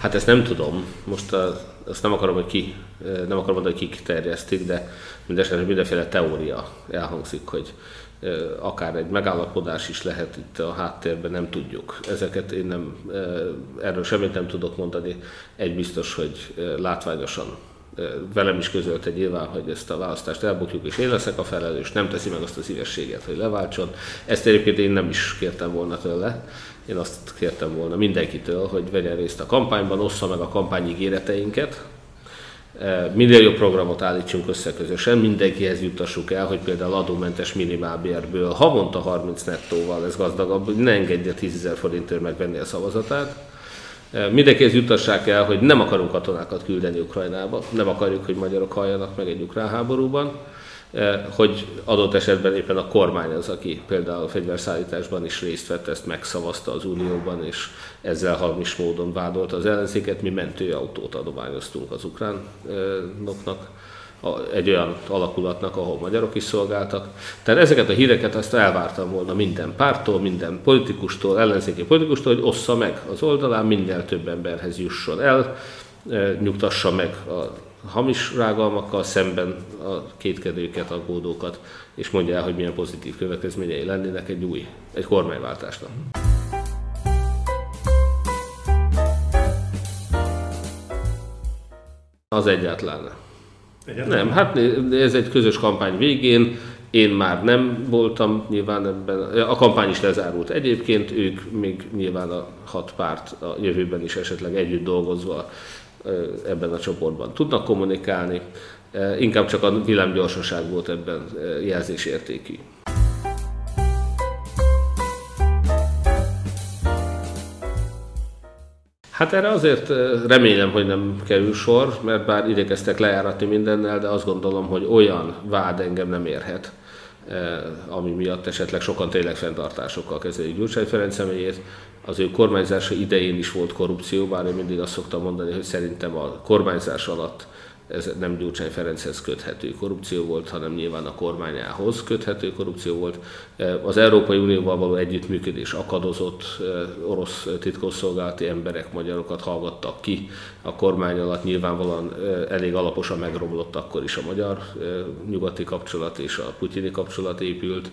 Hát ezt nem tudom. Most a, azt nem akarom, hogy ki, nem akarom mondani, hogy kik terjesztik, de mindesetre mindenféle teória elhangzik, hogy akár egy megállapodás is lehet itt a háttérben, nem tudjuk. Ezeket én nem, erről semmit nem tudok mondani. Egy biztos, hogy látványosan velem is közölte nyilván, hogy ezt a választást elbukjuk, és én leszek a felelős, nem teszi meg azt a szívességet, hogy leváltson. Ezt egyébként én nem is kértem volna tőle. Én azt kértem volna mindenkitől, hogy vegyen részt a kampányban, ossza meg a kampányígéreteinket, minél jobb programot állítsunk össze közösen, mindenkihez jutassuk el, hogy például adómentes minimálbérből havonta 30 nettóval lesz gazdagabb, ne engedje 10 ezer forintért megvenni a szavazatát. Mindenkihez jutassák el, hogy nem akarunk katonákat küldeni Ukrajnába, nem akarjuk, hogy magyarok halljanak meg egy ukrán háborúban, hogy adott esetben éppen a kormány az, aki például a fegyverszállításban is részt vett, ezt megszavazta az Unióban, és ezzel hamis módon vádolta az ellenzéket. Mi mentőautót adományoztunk az ukránoknak, egy olyan alakulatnak, ahol magyarok is szolgáltak. Tehát ezeket a híreket azt elvártam volna minden pártól, minden politikustól, ellenzéki politikustól, hogy ossza meg az oldalán, minél több emberhez jusson el, nyugtassa meg a hamis rágalmakkal szemben a kétkedőket, aggódókat, és mondja el, hogy milyen pozitív következményei lennének egy új, egy kormányváltásnak. Az egyáltalán. Egyáltalán. Nem, hát ez egy közös kampány végén, én már nem voltam nyilván ebben, a kampány is lezárult egyébként, ők még nyilván a hat párt a jövőben is esetleg együtt dolgozva ebben a csoportban tudnak kommunikálni, inkább csak a villámgyorsaság volt ebben jelzésértékű. Hát erre azért remélem, hogy nem kerül sor, mert bár igyekeztek lejáratni mindennel, de azt gondolom, hogy olyan vád engem nem érhet, ami miatt esetleg sokan tényleg fenntartásokkal kezelik Gyurcsány Ferenc személyét, az ő kormányzása idején is volt korrupció, bár én mindig azt szoktam mondani, hogy szerintem a kormányzás alatt ez nem Gyurcsány Ferenchez köthető korrupció volt, hanem nyilván a kormányához köthető korrupció volt. Az Európai Unióval való együttműködés akadozott, orosz titkosszolgálati emberek magyarokat hallgattak ki, a kormány alatt nyilvánvalóan elég alaposan megromlott akkor is a magyar nyugati kapcsolat és a putyini kapcsolat épült.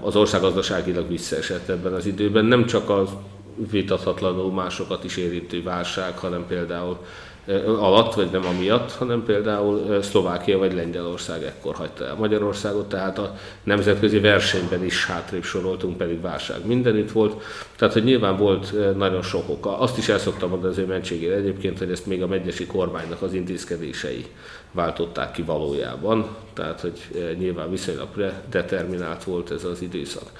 Az ország gazdaságilag visszaesett ebben az időben, nem csak az vitathatlanul másokat is érintő válság, hanem például alatt, vagy nem amiatt, hanem például Szlovákia vagy Lengyelország ekkor hagyta el Magyarországot, tehát a nemzetközi versenyben is hátrébb soroltunk, pedig válság mindenütt volt. Tehát, hogy nyilván volt nagyon sok oka. Azt is el szoktam mondani az ő mentségére egyébként, hogy ezt még a megyesi kormánynak az intézkedései váltották ki valójában, tehát hogy nyilván viszonylag determinált volt ez az időszak.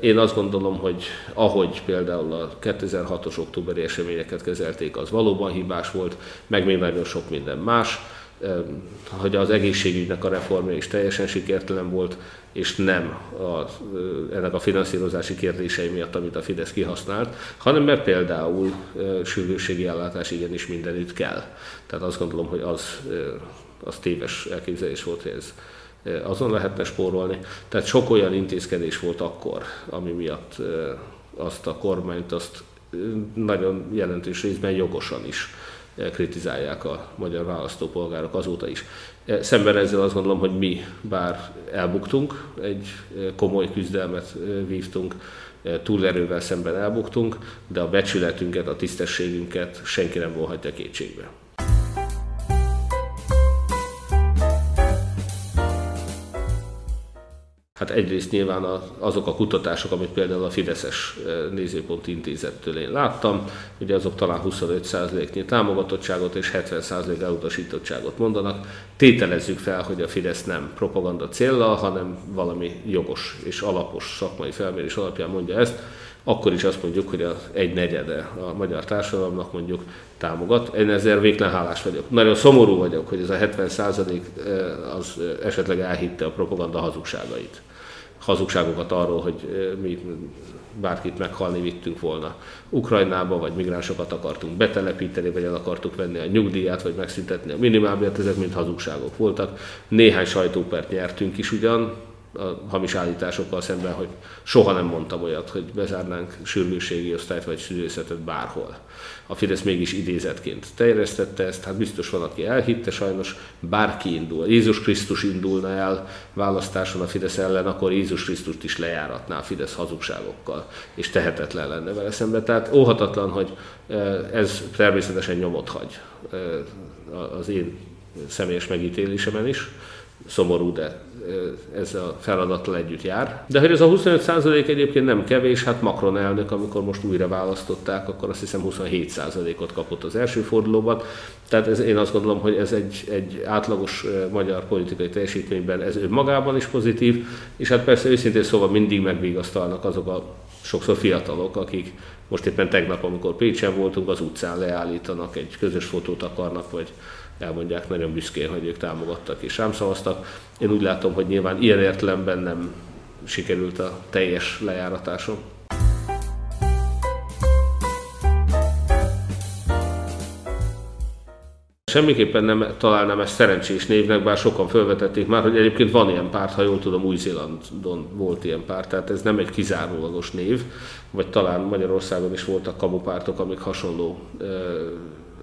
Én azt gondolom, hogy ahogy például a 2006-os októberi eseményeket kezelték, az valóban hibás volt, meg még nagyon sok minden más, hogy az egészségügynek a reformja is teljesen sikertelen volt, és nem a, ennek a finanszírozási kérdései miatt, amit a Fidesz kihasznált, hanem mert például sürgősségi ellátás igenis mindenütt kell. Tehát azt gondolom, hogy az, az téves elképzelés volt, hogy ez azon lehetne spórolni. Tehát sok olyan intézkedés volt akkor, ami miatt azt a kormányt azt nagyon jelentős részben jogosan is kritizálják a magyar választópolgárok azóta is. Szemben ezzel azt gondolom, hogy mi bár elbuktunk, egy komoly küzdelmet vívtunk, túlerővel szemben elbuktunk, de a becsületünket, a tisztességünket senki nem volhatja kétségbe. Hát egyrészt nyilván azok a kutatások, amit például a Fideszes nézőpont intézettől én láttam, ugye azok talán 25%-nyi támogatottságot és 70% elutasítottságot mondanak. Tételezzük fel, hogy a Fidesz nem propaganda célra, hanem valami jogos és alapos szakmai felmérés alapján mondja ezt, akkor is azt mondjuk, hogy az egy negyede a magyar társadalomnak mondjuk támogat. Én ezzel végtelen hálás vagyok. Nagyon szomorú vagyok, hogy ez a 70 százalék eh, az esetleg elhitte a propaganda hazugságait hazugságokat arról, hogy mi bárkit meghalni vittünk volna Ukrajnába, vagy migránsokat akartunk betelepíteni, vagy el akartuk venni a nyugdíjat, vagy megszüntetni a minimálbért, ezek mind hazugságok voltak. Néhány sajtópert nyertünk is ugyan, a hamis állításokkal szemben, hogy soha nem mondtam olyat, hogy bezárnánk sürgősségi osztályt vagy szülészetet bárhol. A Fidesz mégis idézetként terjesztette ezt, hát biztos van, aki elhitte, sajnos bárki indul. Jézus Krisztus indulna el választáson a Fidesz ellen, akkor Jézus Krisztust is lejáratná a Fidesz hazugságokkal, és tehetetlen lenne vele szemben. Tehát óhatatlan, hogy ez természetesen nyomot hagy az én személyes megítélésemen is. Szomorú, de ez a feladattal együtt jár. De hogy ez a 25% egyébként nem kevés, hát Macron elnök, amikor most újra választották, akkor azt hiszem 27%-ot kapott az első fordulóban. Tehát ez, én azt gondolom, hogy ez egy, egy átlagos magyar politikai teljesítményben ez önmagában is pozitív, és hát persze őszintén szóval mindig megvigasztalnak azok a sokszor fiatalok, akik most éppen tegnap, amikor Pécsen voltunk, az utcán leállítanak, egy közös fotót akarnak, vagy elmondják nagyon büszkén, hogy ők támogattak és rám szavaztak. Én úgy látom, hogy nyilván ilyen értelemben nem sikerült a teljes lejáratásom. Semmiképpen nem találnám ezt szerencsés névnek, bár sokan felvetették már, hogy egyébként van ilyen párt, ha jól tudom, Új-Zélandon volt ilyen párt, tehát ez nem egy kizárólagos név, vagy talán Magyarországon is voltak kamupártok, amik hasonló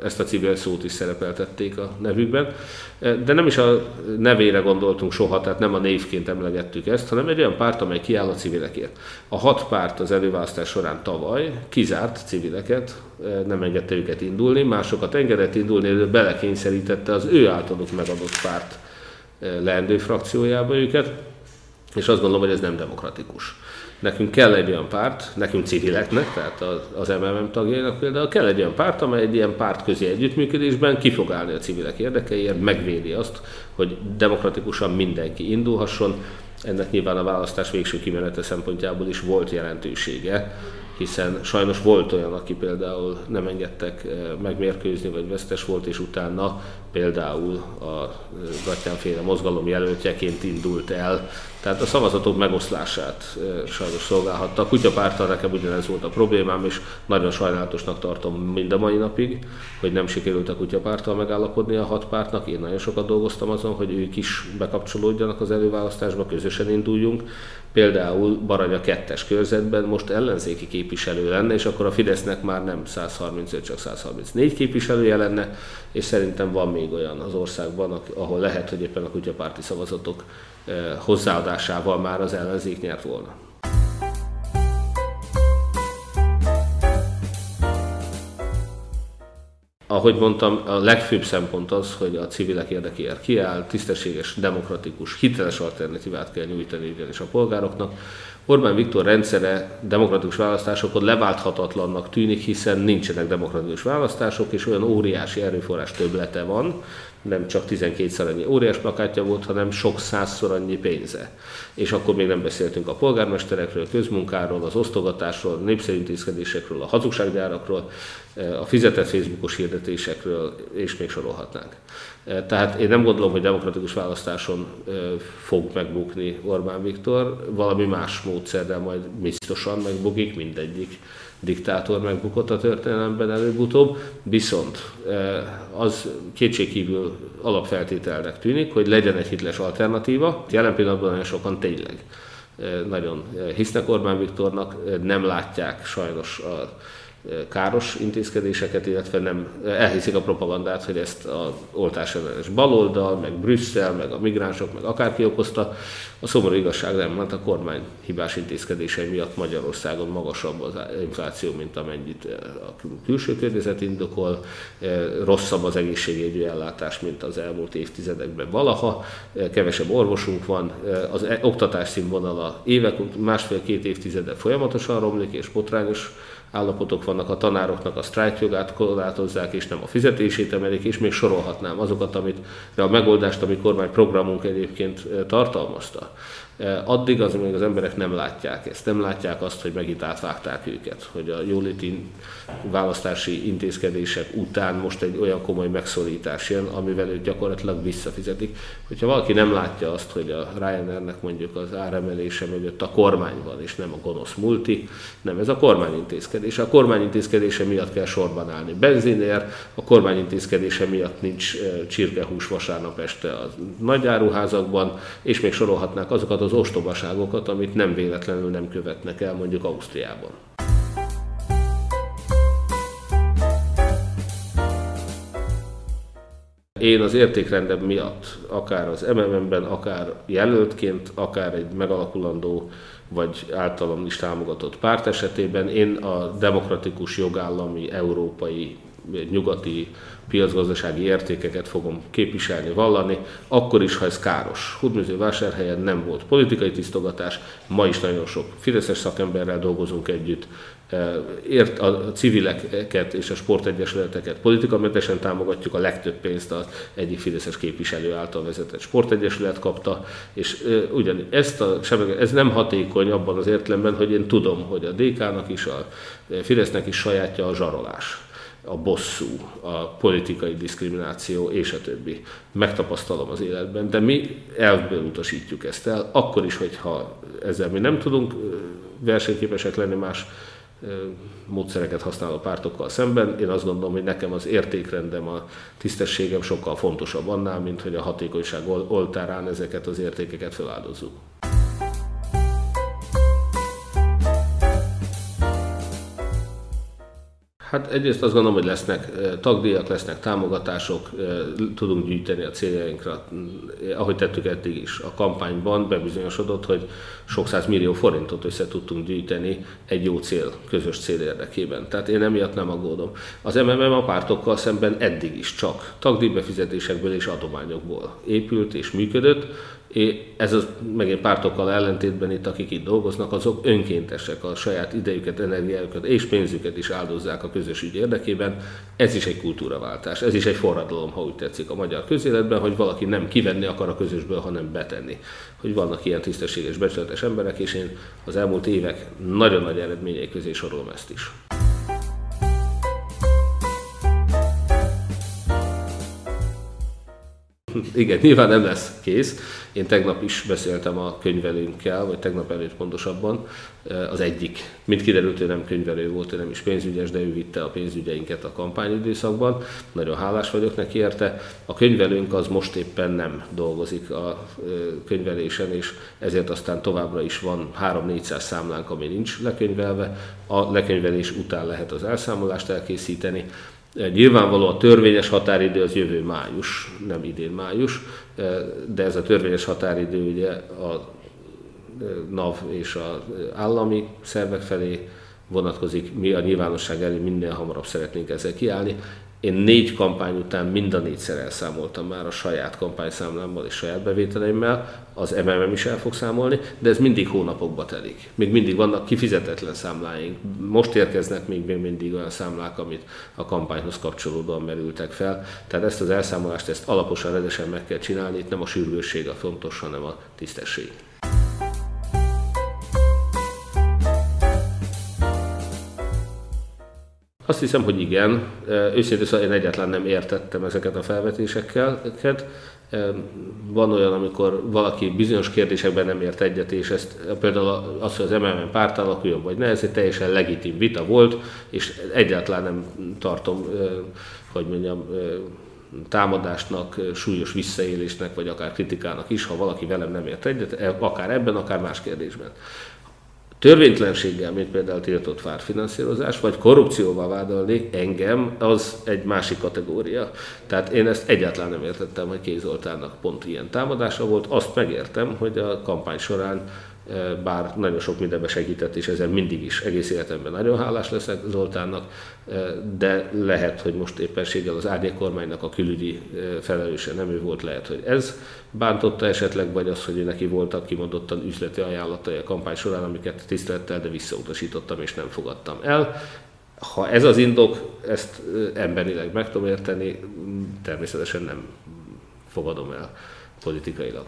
ezt a civil szót is szerepeltették a nevükben. De nem is a nevére gondoltunk soha, tehát nem a névként emlegettük ezt, hanem egy olyan párt, amely kiáll a civilekért. A hat párt az előválasztás során tavaly kizárt civileket, nem engedte őket indulni, másokat engedett indulni, de belekényszerítette az ő általuk megadott párt leendő frakciójába őket, és azt gondolom, hogy ez nem demokratikus. Nekünk kell egy olyan párt, nekünk civileknek, tehát az MMM tagjainak például kell egy olyan párt, amely egy ilyen pártközi együttműködésben ki fog állni a civilek érdekeiért, megvédi azt, hogy demokratikusan mindenki indulhasson. Ennek nyilván a választás végső kimenete szempontjából is volt jelentősége, hiszen sajnos volt olyan, aki például nem engedtek eh, megmérkőzni, vagy vesztes volt, és utána például a Gattyánféle mozgalom jelöltjeként indult el. Tehát a szavazatok megoszlását sajnos szolgálhatta. A kutyapártal nekem ugyanez volt a problémám, és nagyon sajnálatosnak tartom mind a mai napig, hogy nem sikerült a kutyapártal megállapodni a hat pártnak. Én nagyon sokat dolgoztam azon, hogy ők is bekapcsolódjanak az előválasztásba, közösen induljunk. Például Baranya kettes körzetben most ellenzéki képviselő lenne, és akkor a Fidesznek már nem 135, csak 134 képviselője lenne, és szerintem van még olyan az országban, ahol lehet, hogy éppen a kutyapárti szavazatok eh, hozzáadásával már az ellenzék nyert volna. Ahogy mondtam, a legfőbb szempont az, hogy a civilek érdekéért kiáll, tisztességes, demokratikus, hiteles alternatívát kell nyújtani ugyanis a polgároknak. Orbán Viktor rendszere demokratikus választásokon leválthatatlannak tűnik, hiszen nincsenek demokratikus választások, és olyan óriási erőforrás töblete van, nem csak 12-szer annyi óriás plakátja volt, hanem sok százszor annyi pénze. És akkor még nem beszéltünk a polgármesterekről, a közmunkáról, az osztogatásról, a népszerintézkedésekről, a hazugsággyárakról, a fizetett Facebookos hirdetésekről, és még sorolhatnánk. Tehát én nem gondolom, hogy demokratikus választáson fog megbukni Orbán Viktor, valami más módszerrel majd biztosan megbukik mindegyik diktátor megbukott a történelemben előbb-utóbb, viszont az kétségkívül alapfeltételnek tűnik, hogy legyen egy hitles alternatíva. Jelen pillanatban nagyon sokan tényleg nagyon hisznek Orbán Viktornak, nem látják sajnos a káros intézkedéseket, illetve nem elhiszik a propagandát, hogy ezt a oltás ellenes baloldal, meg Brüsszel, meg a migránsok, meg akárki okozta. A szomorú igazság nem, mert a kormány hibás intézkedései miatt Magyarországon magasabb az infláció, mint amennyit a külső környezet indokol, rosszabb az egészségügyi ellátás, mint az elmúlt évtizedekben valaha, kevesebb orvosunk van, az e- oktatás színvonala évek, másfél-két évtizede folyamatosan romlik, és potrányos állapotok vannak, a tanároknak a sztrájkjogát korlátozzák, és nem a fizetését emelik, és még sorolhatnám azokat, amit, a megoldást, ami kormányprogramunk egyébként tartalmazta. Addig az, még az emberek nem látják ezt, nem látják azt, hogy megint átvágták őket, hogy a jóléti választási intézkedések után most egy olyan komoly megszorítás jön, amivel ők gyakorlatilag visszafizetik. Hogyha valaki nem látja azt, hogy a Ryanairnek mondjuk az áremelése mögött a kormány van, és nem a gonosz multi, nem ez a kormányintézkedés. A kormányintézkedése miatt kell sorban állni benzinér, a kormányintézkedése miatt nincs csirkehús vasárnap este a nagyáruházakban, és még sorolhatnák azokat az az ostobaságokat, amit nem véletlenül nem követnek el mondjuk Ausztriában. Én az értékrendem miatt, akár az MMM-ben, akár jelöltként, akár egy megalakulandó vagy általam is támogatott párt esetében, én a demokratikus jogállami, európai, nyugati piacgazdasági értékeket fogom képviselni, vallani, akkor is, ha ez káros. Hudműző vásárhelyen nem volt politikai tisztogatás, ma is nagyon sok fideszes szakemberrel dolgozunk együtt, ért a civileket és a sportegyesületeket politikamentesen támogatjuk, a legtöbb pénzt az egyik fideszes képviselő által vezetett sportegyesület kapta, és ugyan ezt a ez nem hatékony abban az értelemben, hogy én tudom, hogy a DK-nak is, a Fidesznek is sajátja a zsarolás a bosszú, a politikai diszkrimináció és a többi. Megtapasztalom az életben, de mi elvből utasítjuk ezt el, akkor is, hogyha ezzel mi nem tudunk versenyképesek lenni más módszereket használó pártokkal szemben. Én azt gondolom, hogy nekem az értékrendem, a tisztességem sokkal fontosabb annál, mint hogy a hatékonyság oltárán ezeket az értékeket feláldozzuk. Hát egyrészt azt gondolom, hogy lesznek tagdíjak, lesznek támogatások, tudunk gyűjteni a céljainkra, ahogy tettük eddig is. A kampányban bebizonyosodott, hogy sok száz millió forintot össze tudtunk gyűjteni egy jó cél, közös cél érdekében. Tehát én emiatt nem aggódom. Az MMM a pártokkal szemben eddig is csak tagdíjbefizetésekből és adományokból épült és működött, ez az megint pártokkal ellentétben itt, akik itt dolgoznak, azok önkéntesek, a saját idejüket, energiájukat és pénzüket is áldozzák a közös ügy érdekében. Ez is egy kultúraváltás, ez is egy forradalom, ha úgy tetszik a magyar közéletben, hogy valaki nem kivenni akar a közösből, hanem betenni. Hogy vannak ilyen tisztességes, becsületes emberek, és én az elmúlt évek nagyon nagy eredményei közé sorolom ezt is. Igen, nyilván nem lesz kész. Én tegnap is beszéltem a könyvelőnkkel, vagy tegnap előtt pontosabban, eh, az egyik, mint kiderült, ő nem könyvelő volt, ő nem is pénzügyes, de ő vitte a pénzügyeinket a kampányidőszakban. Nagyon hálás vagyok neki érte. A könyvelőnk az most éppen nem dolgozik a eh, könyvelésen, és ezért aztán továbbra is van 3-400 számlánk, ami nincs lekönyvelve. A lekönyvelés után lehet az elszámolást elkészíteni Nyilvánvaló a törvényes határidő az jövő május, nem idén május, de ez a törvényes határidő ugye a NAV és az állami szervek felé vonatkozik, mi a nyilvánosság elé minél hamarabb szeretnénk ezzel kiállni. Én négy kampány után mind a négyszer elszámoltam már a saját kampányszámlámmal és saját bevételeimmel, az MMM is el fog számolni, de ez mindig hónapokba telik. Még mindig vannak kifizetetlen számláink. Most érkeznek még, még mindig olyan számlák, amit a kampányhoz kapcsolódóan merültek fel. Tehát ezt az elszámolást, ezt alaposan, rendesen meg kell csinálni, itt nem a sürgősség a fontos, hanem a tisztesség. Azt hiszem, hogy igen. Őszintén szóval én egyáltalán nem értettem ezeket a felvetéseket. Van olyan, amikor valaki bizonyos kérdésekben nem ért egyet, és ezt például az, hogy az MMM párt alakuljon, vagy ne, ez egy teljesen legitim vita volt, és egyáltalán nem tartom, hogy mondjam, támadásnak, súlyos visszaélésnek, vagy akár kritikának is, ha valaki velem nem ért egyet, e, akár ebben, akár más kérdésben törvénytlenséggel, mint például tiltott fárfinanszírozás, vagy korrupcióval vádolni engem, az egy másik kategória. Tehát én ezt egyáltalán nem értettem, hogy Kézoltának pont ilyen támadása volt. Azt megértem, hogy a kampány során bár nagyon sok mindenbe segített, és ezen mindig is egész életemben nagyon hálás leszek Zoltánnak, de lehet, hogy most éppenséggel az árnyék kormánynak a külügyi felelőse nem ő volt, lehet, hogy ez bántotta esetleg, vagy az, hogy neki voltak kimondottan üzleti ajánlatai a kampány során, amiket tisztelettel, de visszautasítottam és nem fogadtam el. Ha ez az indok, ezt emberileg meg tudom érteni, természetesen nem fogadom el politikailag.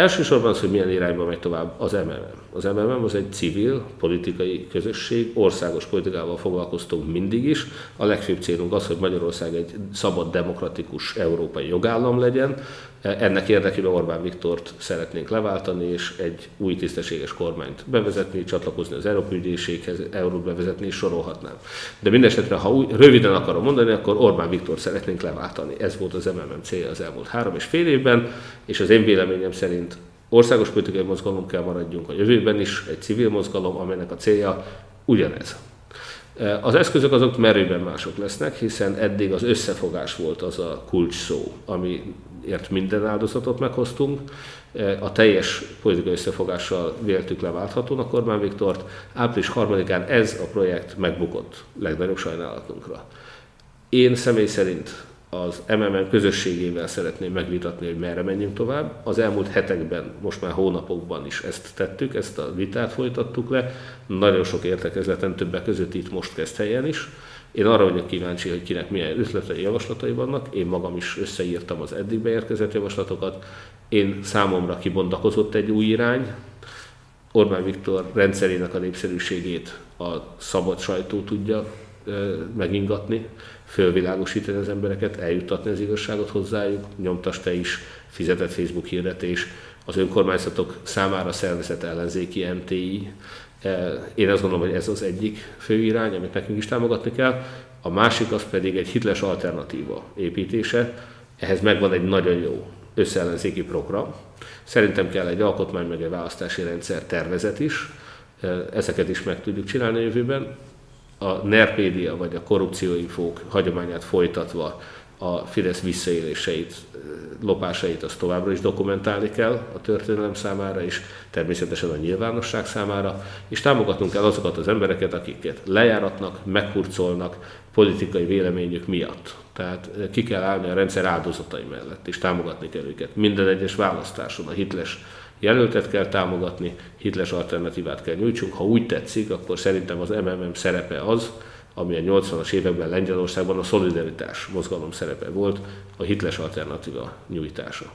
Elsősorban az, hogy milyen irányba megy tovább az MMM. Az MMM az egy civil, politikai közösség, országos politikával foglalkoztunk mindig is. A legfőbb célunk az, hogy Magyarország egy szabad, demokratikus európai jogállam legyen. Ennek érdekében Orbán Viktort szeretnénk leváltani, és egy új tisztességes kormányt bevezetni, csatlakozni az Európai Ügyészséghez, eurót bevezetni, és sorolhatnám. De mindesetre, ha új, röviden akarom mondani, akkor Orbán Viktor szeretnénk leváltani. Ez volt az MMM célja az elmúlt három és fél évben, és az én véleményem szerint országos politikai mozgalom kell maradjunk a jövőben is, egy civil mozgalom, amelynek a célja ugyanez. Az eszközök azok merőben mások lesznek, hiszen eddig az összefogás volt az a kulcs szó, amiért minden áldozatot meghoztunk. A teljes politikai összefogással véltük leválthatónak Orbán Viktort. Április 3-án ez a projekt megbukott legnagyobb sajnálatunkra. Én személy szerint az MMM közösségével szeretném megvitatni, hogy merre menjünk tovább. Az elmúlt hetekben, most már hónapokban is ezt tettük, ezt a vitát folytattuk le. Nagyon sok értekezleten, többek között itt most kezd helyen is. Én arra vagyok kíváncsi, hogy kinek milyen ötletei, javaslatai vannak. Én magam is összeírtam az eddig beérkezett javaslatokat. Én számomra kibontakozott egy új irány. Orbán Viktor rendszerének a népszerűségét a szabad sajtó tudja megingatni fölvilágosítani az embereket, eljutatni az igazságot hozzájuk, nyomtas te is, fizetett Facebook hirdetés, az önkormányzatok számára szervezett ellenzéki MTI. Eh, én azt gondolom, hogy ez az egyik fő irány, amit nekünk is támogatni kell. A másik az pedig egy hitles alternatíva építése. Ehhez megvan egy nagyon jó összeellenzéki program. Szerintem kell egy alkotmány meg egy választási rendszer tervezet is. Eh, ezeket is meg tudjuk csinálni a jövőben a Nerpédia vagy a korrupcióinfók hagyományát folytatva a Fidesz visszaéléseit, lopásait azt továbbra is dokumentálni kell a történelem számára, és természetesen a nyilvánosság számára, és támogatnunk kell azokat az embereket, akiket lejáratnak, meghurcolnak politikai véleményük miatt. Tehát ki kell állni a rendszer áldozatai mellett, és támogatni kell őket. Minden egyes választáson a hitles jelöltet kell támogatni, hitles alternatívát kell nyújtsunk. Ha úgy tetszik, akkor szerintem az MMM szerepe az, ami a 80-as években Lengyelországban a szolidaritás mozgalom szerepe volt, a hitles alternatíva nyújtása.